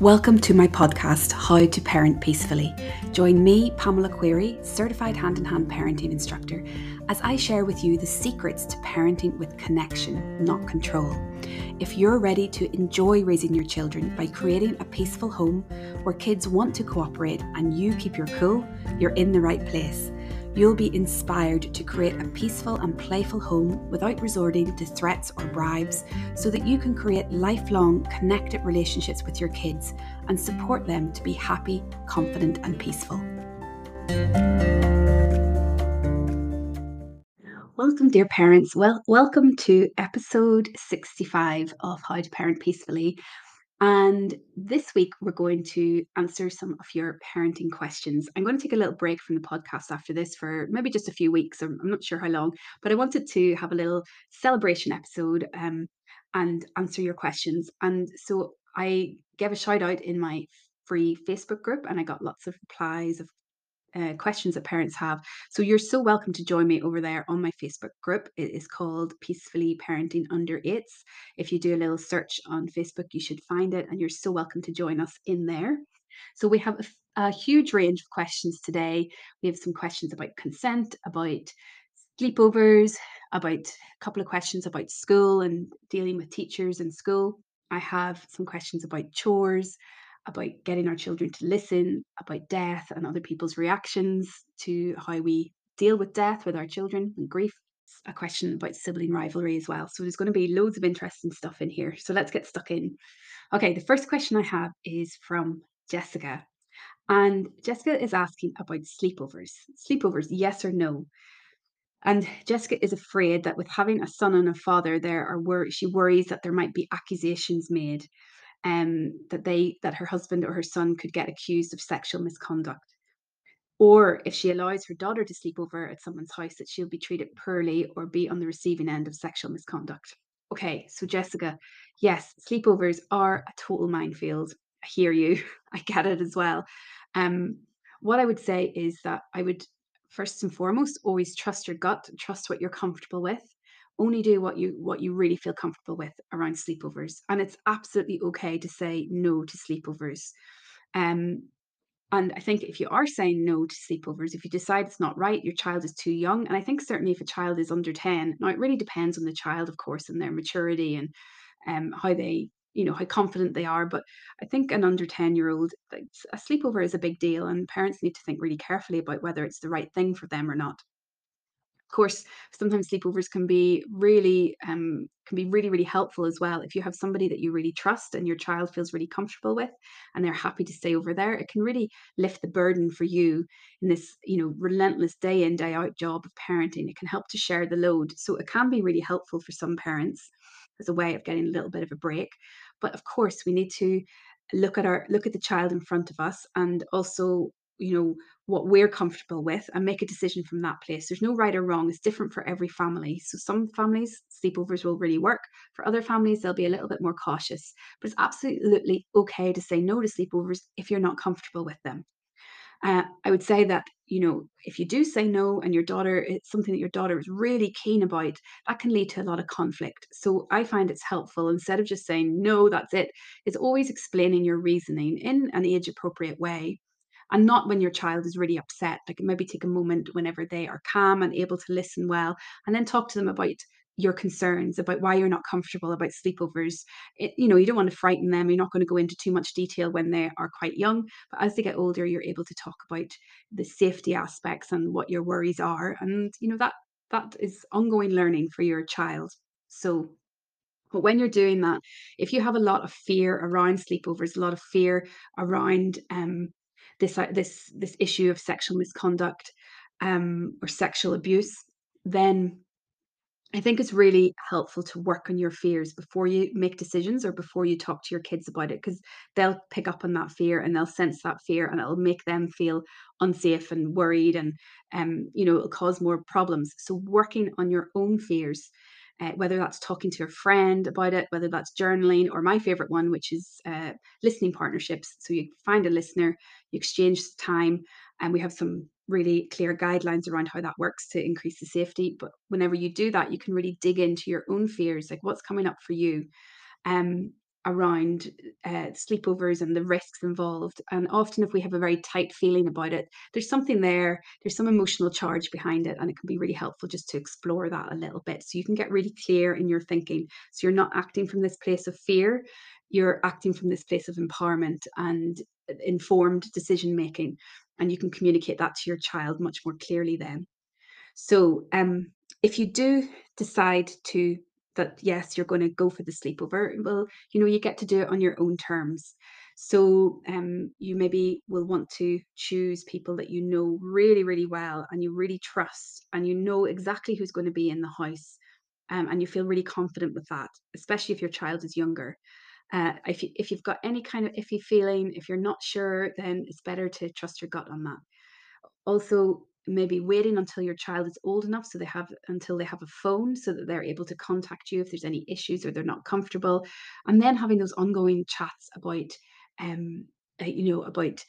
Welcome to my podcast, How to Parent Peacefully. Join me, Pamela Query, certified hand in hand parenting instructor, as I share with you the secrets to parenting with connection, not control. If you're ready to enjoy raising your children by creating a peaceful home where kids want to cooperate and you keep your cool, you're in the right place you'll be inspired to create a peaceful and playful home without resorting to threats or bribes so that you can create lifelong connected relationships with your kids and support them to be happy, confident, and peaceful. Welcome, dear parents. Well, welcome to episode 65 of How to Parent Peacefully. And this week, we're going to answer some of your parenting questions. I'm going to take a little break from the podcast after this for maybe just a few weeks. I'm, I'm not sure how long, but I wanted to have a little celebration episode um, and answer your questions. And so I gave a shout out in my free Facebook group and I got lots of replies of uh, questions that parents have. So you're so welcome to join me over there on my Facebook group. It is called Peacefully Parenting Under Eights. If you do a little search on Facebook, you should find it, and you're so welcome to join us in there. So we have a, a huge range of questions today. We have some questions about consent, about sleepovers, about a couple of questions about school and dealing with teachers in school. I have some questions about chores, about getting our children to listen, about death and other people's reactions to how we deal with death with our children and grief. A question about sibling rivalry as well. So there's going to be loads of interesting stuff in here. So let's get stuck in. Okay, the first question I have is from Jessica. And Jessica is asking about sleepovers. Sleepovers, yes or no? And Jessica is afraid that with having a son and a father, there are wor- she worries that there might be accusations made um, that they that her husband or her son could get accused of sexual misconduct. Or if she allows her daughter to sleep over at someone's house, that she'll be treated poorly or be on the receiving end of sexual misconduct. Okay, so Jessica, yes, sleepovers are a total minefield. I hear you. I get it as well. Um, what I would say is that I would first and foremost always trust your gut, trust what you're comfortable with only do what you what you really feel comfortable with around sleepovers and it's absolutely okay to say no to sleepovers um and I think if you are saying no to sleepovers, if you decide it's not right, your child is too young. And I think certainly if a child is under 10, now it really depends on the child, of course, and their maturity and um, how they, you know, how confident they are. But I think an under 10 year old, a sleepover is a big deal. And parents need to think really carefully about whether it's the right thing for them or not. Of course, sometimes sleepovers can be really um, can be really really helpful as well. If you have somebody that you really trust and your child feels really comfortable with, and they're happy to stay over there, it can really lift the burden for you in this you know relentless day in day out job of parenting. It can help to share the load, so it can be really helpful for some parents as a way of getting a little bit of a break. But of course, we need to look at our look at the child in front of us and also you know what we're comfortable with and make a decision from that place. There's no right or wrong it's different for every family. So some families sleepovers will really work. For other families they'll be a little bit more cautious. But it's absolutely okay to say no to sleepovers if you're not comfortable with them. Uh, I would say that, you know, if you do say no and your daughter, it's something that your daughter is really keen about, that can lead to a lot of conflict. So I find it's helpful instead of just saying, no, that's it, it's always explaining your reasoning in an age appropriate way and not when your child is really upset. Like maybe take a moment whenever they are calm and able to listen well, and then talk to them about your concerns about why you're not comfortable about sleepovers. It, you know, you don't want to frighten them. You're not going to go into too much detail when they are quite young, but as they get older, you're able to talk about the safety aspects and what your worries are, and you know that that is ongoing learning for your child. So but when you're doing that, if you have a lot of fear around sleepovers, a lot of fear around um, this uh, this this issue of sexual misconduct um, or sexual abuse, then I think it's really helpful to work on your fears before you make decisions or before you talk to your kids about it because they'll pick up on that fear and they'll sense that fear and it'll make them feel unsafe and worried and um you know it'll cause more problems. So working on your own fears uh, whether that's talking to a friend about it, whether that's journaling, or my favorite one, which is uh, listening partnerships. So you find a listener, you exchange time, and we have some really clear guidelines around how that works to increase the safety. But whenever you do that, you can really dig into your own fears, like what's coming up for you. Um, around uh, sleepovers and the risks involved. And often, if we have a very tight feeling about it, there's something there, there's some emotional charge behind it, and it can be really helpful just to explore that a little bit so you can get really clear in your thinking. So you're not acting from this place of fear, you're acting from this place of empowerment and informed decision making. And you can communicate that to your child much more clearly then. So, um, if you do decide to that yes, you're going to go for the sleepover, well, you know, you get to do it on your own terms. So, um, you maybe will want to choose people that you know really, really well and you really trust, and you know exactly who's going to be in the house, um, and you feel really confident with that, especially if your child is younger. Uh, if you, if you've got any kind of iffy feeling, if you're not sure, then it's better to trust your gut on that. Also, maybe waiting until your child is old enough so they have until they have a phone so that they're able to contact you if there's any issues or they're not comfortable and then having those ongoing chats about um uh, you know about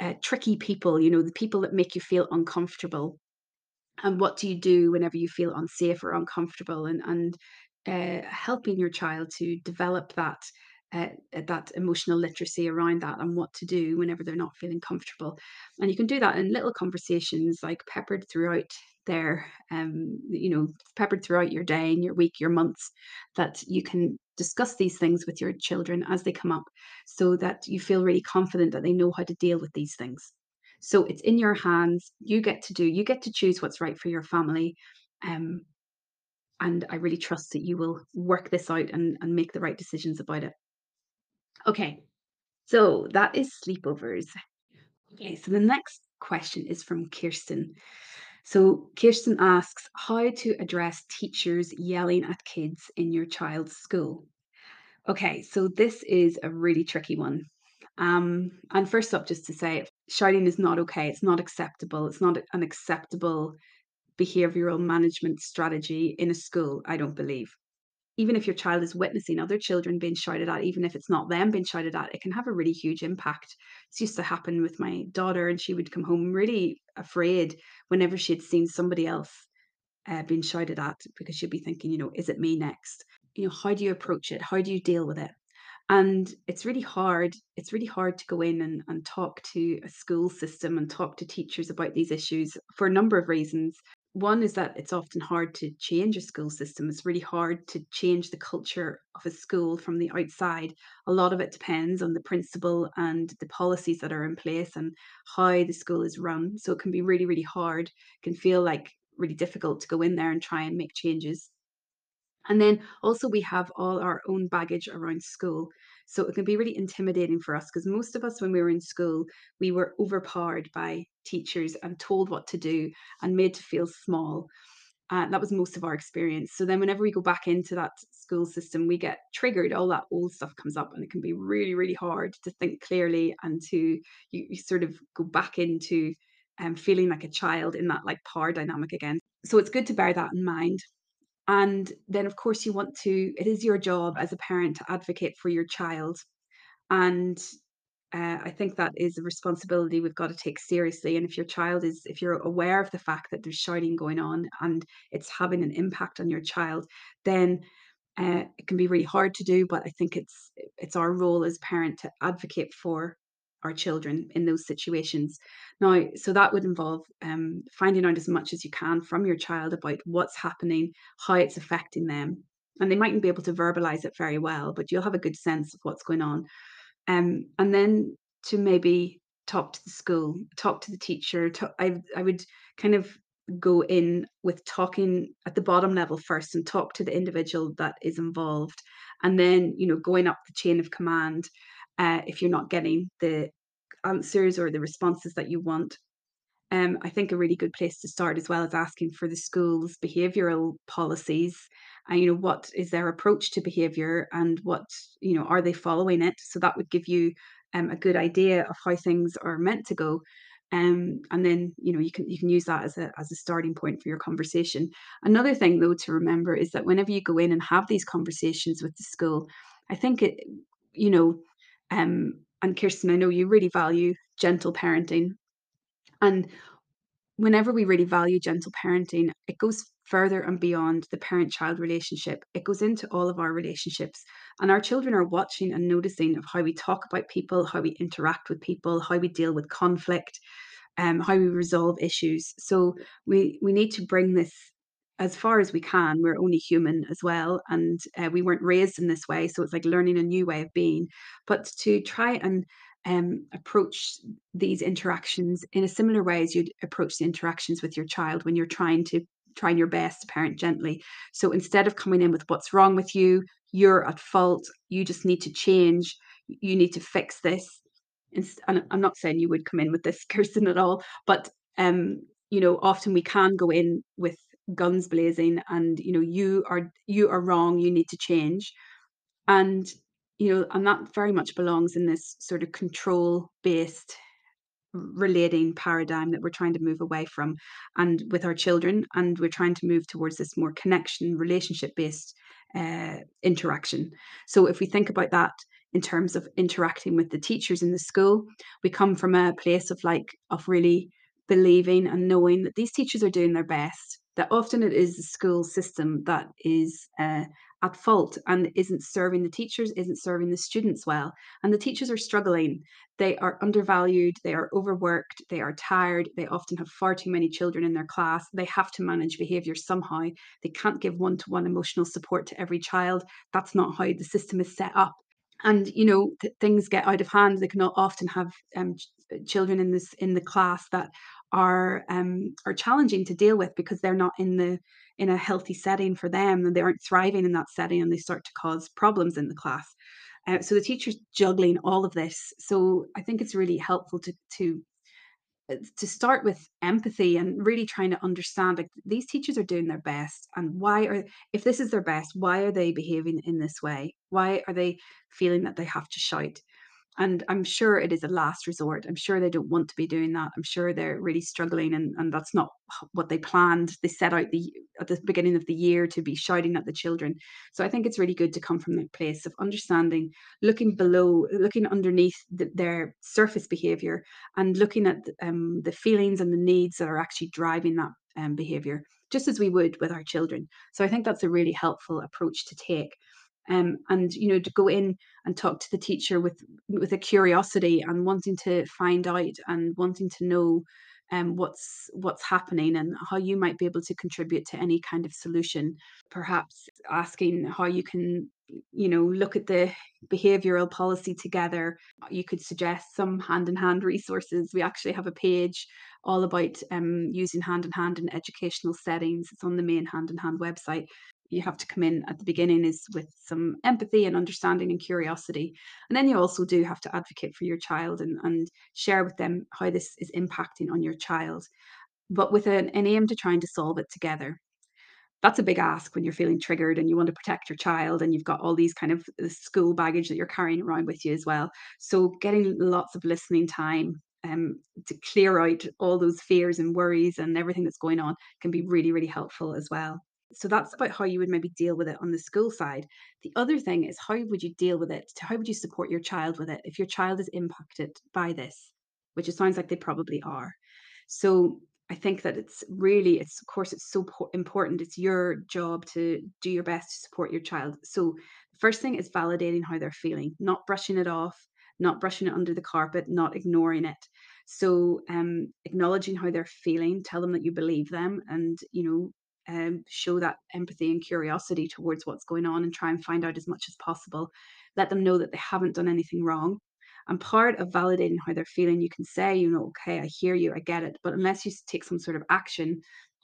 uh, tricky people you know the people that make you feel uncomfortable and what do you do whenever you feel unsafe or uncomfortable and and uh, helping your child to develop that uh, that emotional literacy around that and what to do whenever they're not feeling comfortable and you can do that in little conversations like peppered throughout their um you know peppered throughout your day and your week your months that you can discuss these things with your children as they come up so that you feel really confident that they know how to deal with these things so it's in your hands. You get to do, you get to choose what's right for your family. Um, and I really trust that you will work this out and, and make the right decisions about it. Okay, so that is sleepovers. Okay, so the next question is from Kirsten. So Kirsten asks how to address teachers yelling at kids in your child's school. Okay, so this is a really tricky one. Um, and first up, just to say, shouting is not okay. It's not acceptable. It's not an acceptable behavioral management strategy in a school, I don't believe. Even if your child is witnessing other children being shouted at, even if it's not them being shouted at, it can have a really huge impact. This used to happen with my daughter, and she would come home really afraid whenever she had seen somebody else uh, being shouted at because she'd be thinking, you know, is it me next? You know, how do you approach it? How do you deal with it? And it's really hard. It's really hard to go in and, and talk to a school system and talk to teachers about these issues for a number of reasons. One is that it's often hard to change a school system. It's really hard to change the culture of a school from the outside. A lot of it depends on the principal and the policies that are in place and how the school is run. So it can be really, really hard. It can feel like really difficult to go in there and try and make changes. And then also we have all our own baggage around school. So it can be really intimidating for us because most of us, when we were in school, we were overpowered by teachers and told what to do and made to feel small. Uh, that was most of our experience. So then, whenever we go back into that school system, we get triggered. All that old stuff comes up, and it can be really, really hard to think clearly and to you, you sort of go back into um, feeling like a child in that like power dynamic again. So it's good to bear that in mind. And then, of course, you want to, it is your job as a parent to advocate for your child. And uh, I think that is a responsibility we've got to take seriously. And if your child is, if you're aware of the fact that there's shouting going on and it's having an impact on your child, then uh, it can be really hard to do. But I think it's it's our role as parent to advocate for our children in those situations. Now, so that would involve um, finding out as much as you can from your child about what's happening, how it's affecting them. And they mightn't be able to verbalize it very well, but you'll have a good sense of what's going on. Um, and then to maybe talk to the school, talk to the teacher. Talk, I, I would kind of go in with talking at the bottom level first and talk to the individual that is involved. And then, you know, going up the chain of command uh, if you're not getting the answers or the responses that you want. Um, I think a really good place to start as well is asking for the school's behavioural policies and you know what is their approach to behaviour and what you know are they following it. So that would give you um, a good idea of how things are meant to go. Um, and then you know you can you can use that as a as a starting point for your conversation. Another thing though to remember is that whenever you go in and have these conversations with the school, I think it you know um, and Kirsten, I know you really value gentle parenting. And whenever we really value gentle parenting, it goes further and beyond the parent child relationship. It goes into all of our relationships. And our children are watching and noticing of how we talk about people, how we interact with people, how we deal with conflict, um, how we resolve issues. So we we need to bring this as far as we can. We're only human as well, and uh, we weren't raised in this way, so it's like learning a new way of being. But to try and um, approach these interactions in a similar way as you'd approach the interactions with your child when you're trying to trying your best to parent gently. So instead of coming in with what's wrong with you, you're at fault, you just need to change, you need to fix this. And I'm not saying you would come in with this, Kirsten, at all, but um, you know, often we can go in with guns blazing and you know you are you are wrong you need to change. And you know and that very much belongs in this sort of control based relating paradigm that we're trying to move away from and with our children and we're trying to move towards this more connection relationship based uh, interaction. So if we think about that in terms of interacting with the teachers in the school we come from a place of like of really believing and knowing that these teachers are doing their best that often it is the school system that is uh, at fault and isn't serving the teachers, isn't serving the students well. And the teachers are struggling. They are undervalued, they are overworked, they are tired, they often have far too many children in their class. They have to manage behaviour somehow. They can't give one to one emotional support to every child. That's not how the system is set up and you know th- things get out of hand they can often have um, ch- children in this in the class that are um, are challenging to deal with because they're not in the in a healthy setting for them and they aren't thriving in that setting and they start to cause problems in the class. Uh, so the teacher's juggling all of this. So I think it's really helpful to to uh, to start with empathy and really trying to understand like these teachers are doing their best and why are if this is their best why are they behaving in this way why are they feeling that they have to shout and I'm sure it is a last resort. I'm sure they don't want to be doing that. I'm sure they're really struggling, and, and that's not what they planned. They set out the at the beginning of the year to be shouting at the children. So I think it's really good to come from that place of understanding, looking below, looking underneath the, their surface behaviour, and looking at um, the feelings and the needs that are actually driving that um, behaviour, just as we would with our children. So I think that's a really helpful approach to take um, and you know to go in and talk to the teacher with with a curiosity and wanting to find out and wanting to know um, what's what's happening and how you might be able to contribute to any kind of solution. Perhaps asking how you can you know look at the behavioral policy together. You could suggest some hand in hand resources. We actually have a page all about um, using hand in hand in educational settings. It's on the main hand in hand website you have to come in at the beginning is with some empathy and understanding and curiosity. And then you also do have to advocate for your child and, and share with them how this is impacting on your child, but with an, an aim to trying to solve it together that's a big ask when you're feeling triggered and you want to protect your child and you've got all these kind of uh, school baggage that you're carrying around with you as well. So getting lots of listening time um, to clear out all those fears and worries and everything that's going on can be really, really helpful as well. So that's about how you would maybe deal with it on the school side. The other thing is how would you deal with it? How would you support your child with it if your child is impacted by this, which it sounds like they probably are. So I think that it's really, it's of course, it's so important. It's your job to do your best to support your child. So the first thing is validating how they're feeling, not brushing it off, not brushing it under the carpet, not ignoring it. So um, acknowledging how they're feeling, tell them that you believe them, and you know um, show that empathy and curiosity towards what's going on and try and find out as much as possible. Let them know that they haven't done anything wrong. And part of validating how they're feeling, you can say, you know, okay, I hear you, I get it. But unless you take some sort of action,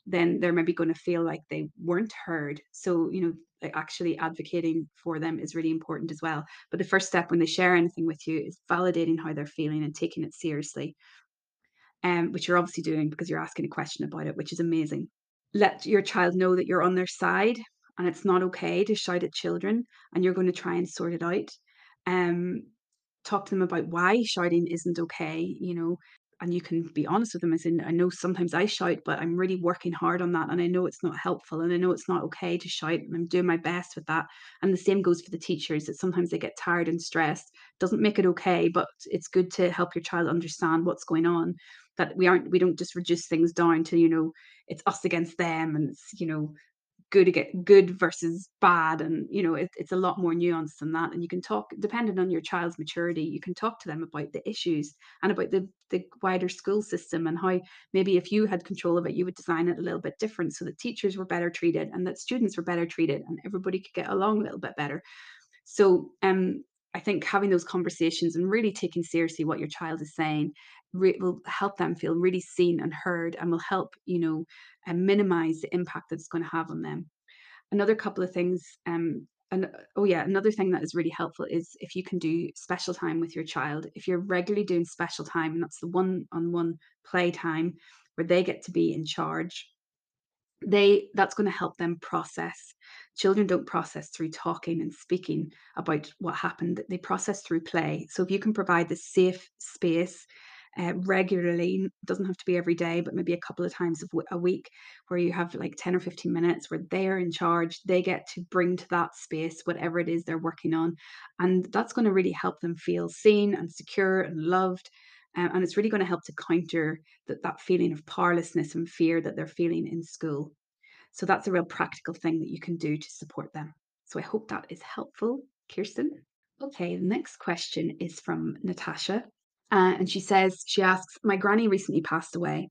then they're maybe going to feel like they weren't heard. So, you know, actually advocating for them is really important as well. But the first step when they share anything with you is validating how they're feeling and taking it seriously. Um, which you're obviously doing because you're asking a question about it, which is amazing let your child know that you're on their side and it's not okay to shout at children and you're going to try and sort it out. Um, talk to them about why shouting isn't okay, you know, and you can be honest with them as in, I know sometimes I shout, but I'm really working hard on that. And I know it's not helpful and I know it's not okay to shout and I'm doing my best with that. And the same goes for the teachers that sometimes they get tired and stressed. Doesn't make it okay, but it's good to help your child understand what's going on that we aren't we don't just reduce things down to you know it's us against them and it's you know good get good versus bad and you know it, it's a lot more nuanced than that. And you can talk depending on your child's maturity you can talk to them about the issues and about the the wider school system and how maybe if you had control of it you would design it a little bit different so that teachers were better treated and that students were better treated and everybody could get along a little bit better. So um I think having those conversations and really taking seriously what your child is saying re- will help them feel really seen and heard and will help, you know, uh, minimize the impact that it's going to have on them. Another couple of things, um, and oh yeah, another thing that is really helpful is if you can do special time with your child. If you're regularly doing special time, and that's the one on one play time where they get to be in charge they that's going to help them process. Children don't process through talking and speaking about what happened they process through play. So if you can provide the safe space uh, regularly doesn't have to be every day but maybe a couple of times a week where you have like 10 or 15 minutes where they're in charge they get to bring to that space whatever it is they're working on and that's going to really help them feel seen and secure and loved um, and it's really going to help to counter that, that feeling of powerlessness and fear that they're feeling in school. So that's a real practical thing that you can do to support them. So I hope that is helpful, Kirsten. Okay, the next question is from Natasha. Uh, and she says, she asks, My granny recently passed away,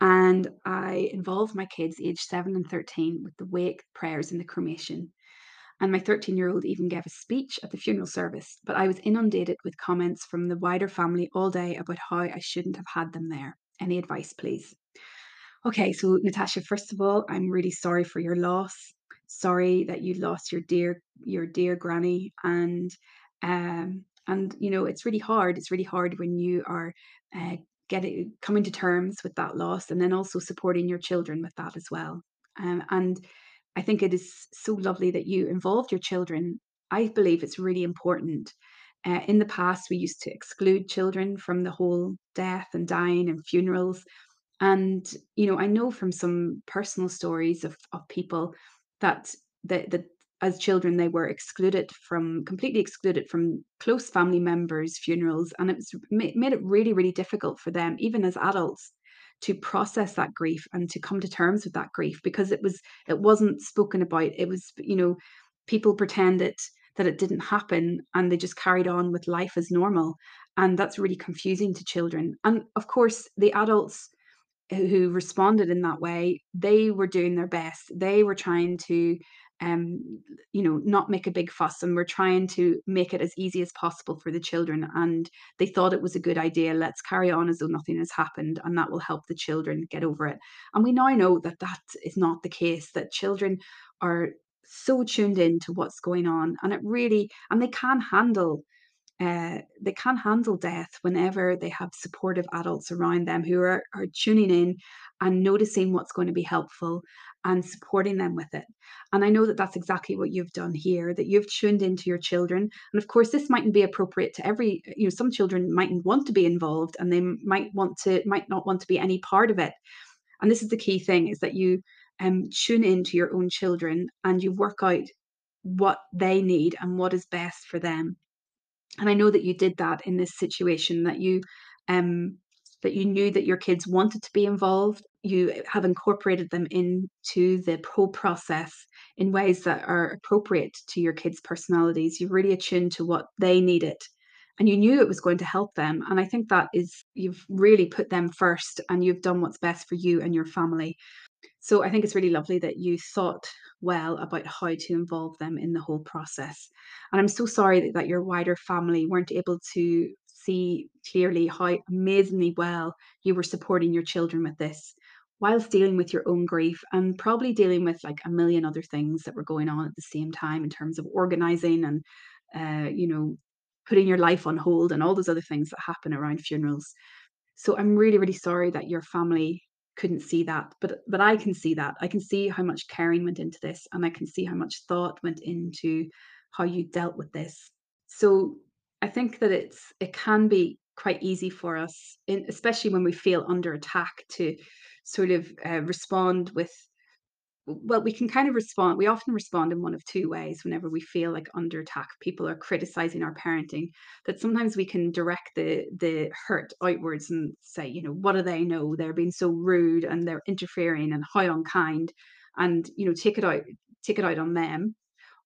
and I involved my kids aged 7 and 13 with the wake, prayers, and the cremation. And my 13 year old even gave a speech at the funeral service, but I was inundated with comments from the wider family all day about how I shouldn't have had them there. Any advice, please? Okay, so Natasha, first of all, I'm really sorry for your loss. Sorry that you lost your dear your dear granny and um and you know it's really hard. It's really hard when you are uh, getting coming to terms with that loss and then also supporting your children with that as well. Um, and I think it is so lovely that you involved your children. I believe it's really important. Uh, in the past, we used to exclude children from the whole death and dying and funerals. And, you know, I know from some personal stories of, of people that, that, that as children they were excluded from completely excluded from close family members funerals and it made it really really difficult for them even as adults to process that grief and to come to terms with that grief because it was it wasn't spoken about. It was you know people pretended that it didn't happen and they just carried on with life as normal. And that's really confusing to children. And of course the adults who responded in that way they were doing their best. They were trying to um, you know, not make a big fuss. And we're trying to make it as easy as possible for the children. And they thought it was a good idea. Let's carry on as though nothing has happened, and that will help the children get over it. And we now know that that is not the case, that children are so tuned in to what's going on and it really and they can handle uh, they can handle death whenever they have supportive adults around them who are, are tuning in and noticing what's going to be helpful and supporting them with it. And I know that that's exactly what you've done here, that you've tuned into your children. And of course, this mightn't be appropriate to every, you know, some children mightn't want to be involved and they might want to, might not want to be any part of it. And this is the key thing is that you um, tune into your own children and you work out what they need and what is best for them and I know that you did that in this situation that you um that you knew that your kids wanted to be involved. You have incorporated them into the whole process in ways that are appropriate to your kids personalities. You're really attuned to what they needed and you knew it was going to help them and i think that is you've really put them first and you've done what's best for you and your family so I think it's really lovely that you thought well about how to involve them in the whole process. And I'm so sorry that, that your wider family weren't able to see clearly how amazingly well you were supporting your children with this whilst dealing with your own grief and probably dealing with like a million other things that were going on at the same time in terms of organizing and uh, you know putting your life on hold and all those other things that happen around funerals so i'm really really sorry that your family couldn't see that but but i can see that. I can see how much caring went into this and i can see how much thought went into how you dealt with this. So i think that it's it can be quite easy for us in, especially when we feel under attack to sort of uh, respond with well, we can kind of respond. We often respond in one of two ways whenever we feel like under attack. People are criticizing our parenting. That sometimes we can direct the the hurt outwards and say, you know, what do they know? They're being so rude and they're interfering and how unkind, and you know, take it out, take it out on them.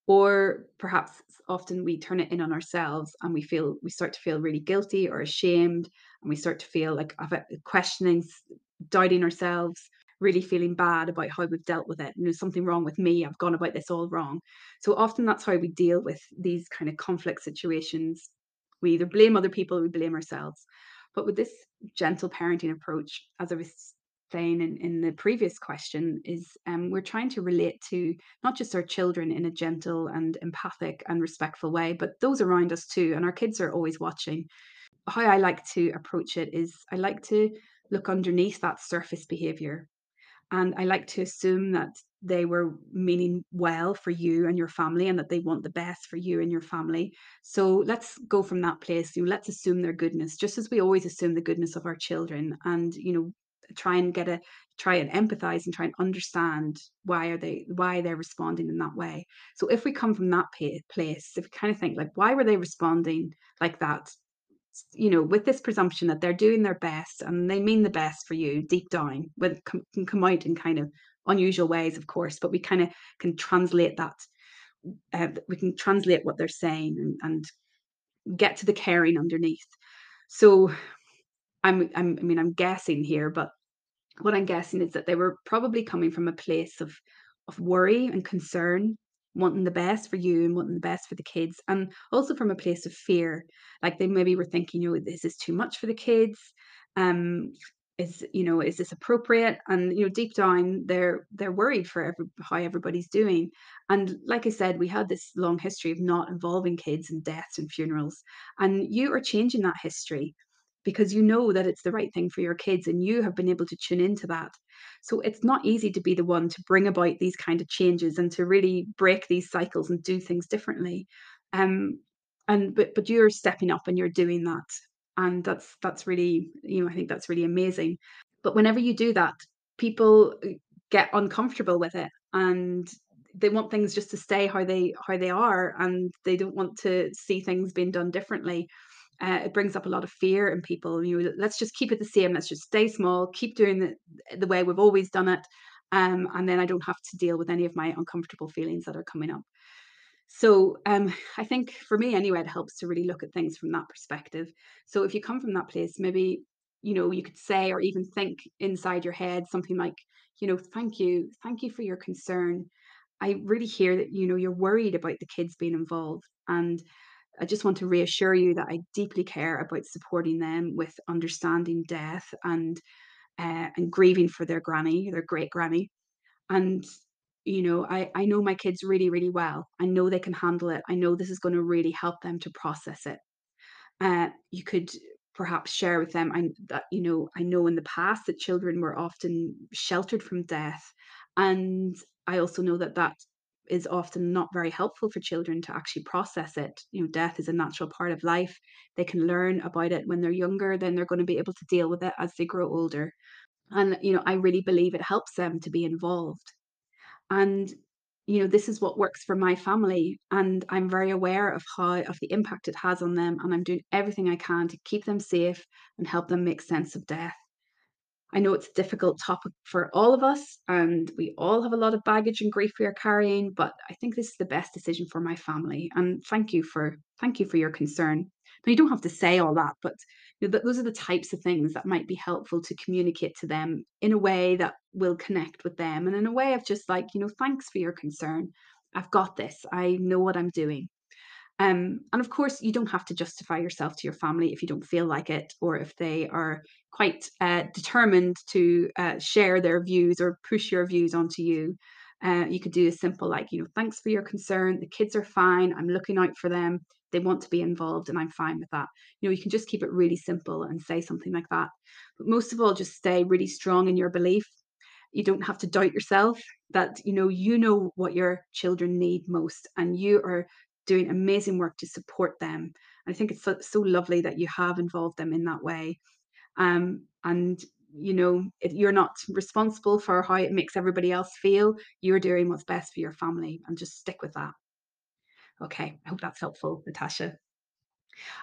Or perhaps often we turn it in on ourselves and we feel we start to feel really guilty or ashamed, and we start to feel like it- uh, questioning, doubting ourselves really feeling bad about how we've dealt with it. And there's something wrong with me. I've gone about this all wrong. So often that's how we deal with these kind of conflict situations. We either blame other people or we blame ourselves. But with this gentle parenting approach, as I was saying in, in the previous question, is um, we're trying to relate to not just our children in a gentle and empathic and respectful way, but those around us too. And our kids are always watching. How I like to approach it is I like to look underneath that surface behavior and I like to assume that they were meaning well for you and your family and that they want the best for you and your family. So let's go from that place. You know, let's assume their goodness, just as we always assume the goodness of our children and, you know, try and get a try and empathize and try and understand why are they why they're responding in that way so if we come from that place if we kind of think like why were they responding like that you know, with this presumption that they're doing their best and they mean the best for you deep down, com- can come out in kind of unusual ways, of course, but we kind of can translate that. Uh, we can translate what they're saying and, and get to the caring underneath. So I'm, I'm, I mean, I'm guessing here, but what I'm guessing is that they were probably coming from a place of of worry and concern, wanting the best for you and wanting the best for the kids, and also from a place of fear. Like they maybe were thinking, you know, this is too much for the kids. Um, is you know, is this appropriate? And you know, deep down, they're they're worried for every, how everybody's doing. And like I said, we had this long history of not involving kids in deaths and funerals, and you are changing that history because you know that it's the right thing for your kids and you have been able to tune into that. So it's not easy to be the one to bring about these kind of changes and to really break these cycles and do things differently. Um, and but but you're stepping up and you're doing that, and that's that's really you know I think that's really amazing. But whenever you do that, people uh, get uncomfortable with it and they want things just to stay how they how they are and they don't want to see things being done differently uh, it brings up a lot of fear in people. You let's just keep it the same. Let's just stay small. Keep doing it the way we've always done it, um, and then I don't have to deal with any of my uncomfortable feelings that are coming up. So um, I think for me anyway, it helps to really look at things from that perspective. So if you come from that place, maybe you know you could say or even think inside your head something like, you know, thank you, thank you for your concern. I really hear that you know you're worried about the kids being involved, and I just want to reassure you that I deeply care about supporting them with understanding death and uh, and grieving for their granny, their great granny. And you know, I I know my kids really, really well. I know they can handle it. I know this is going to really help them to process it uh, you could perhaps share with them I, that you know I know in the past that children were often sheltered from death, and I also know that that is often not very helpful for children to actually process it. You know, death is a natural part of life. They can learn about it when they're younger, then they're going to be able to deal with it as they grow older. And you know, I really believe it helps them to be involved and you know this is what works for my family and i'm very aware of how of the impact it has on them and i'm doing everything i can to keep them safe and help them make sense of death I know it's a difficult topic for all of us, and we all have a lot of baggage and grief we are carrying, but I think this is the best decision for my family. And thank you for thank you for your concern. Now you don't have to say all that, but you know, th- those are the types of things that might be helpful to communicate to them in a way that will connect with them, and in a way of just like you know, thanks for your concern. I've got this. I know what I'm doing. Um, and of course, you don't have to justify yourself to your family if you don't feel like it, or if they are quite uh, determined to uh, share their views or push your views onto you. Uh, you could do a simple, like, you know, thanks for your concern. The kids are fine. I'm looking out for them. They want to be involved, and I'm fine with that. You know, you can just keep it really simple and say something like that. But most of all, just stay really strong in your belief you don't have to doubt yourself that you know you know what your children need most and you are doing amazing work to support them i think it's so, so lovely that you have involved them in that way um, and you know, you're not responsible for how it makes everybody else feel. You're doing what's best for your family and just stick with that. Okay, I hope that's helpful, Natasha.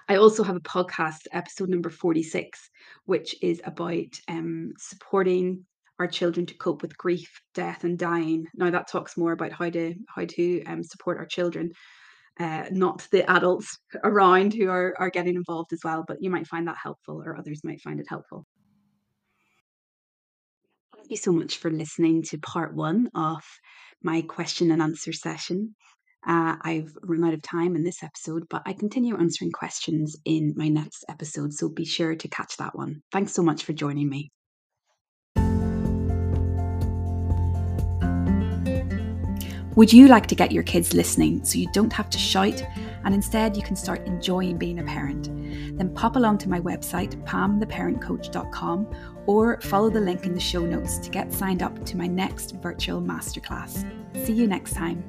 I also have a podcast, episode number 46, which is about um, supporting our children to cope with grief, death, and dying. Now that talks more about how to how to um, support our children, uh, not the adults around who are are getting involved as well. But you might find that helpful, or others might find it helpful. Thank you so much for listening to part one of my question and answer session. Uh, I've run out of time in this episode, but I continue answering questions in my next episode, so be sure to catch that one. Thanks so much for joining me. Would you like to get your kids listening so you don't have to shout and instead you can start enjoying being a parent? Then pop along to my website, pamtheparentcoach.com, or follow the link in the show notes to get signed up to my next virtual masterclass. See you next time.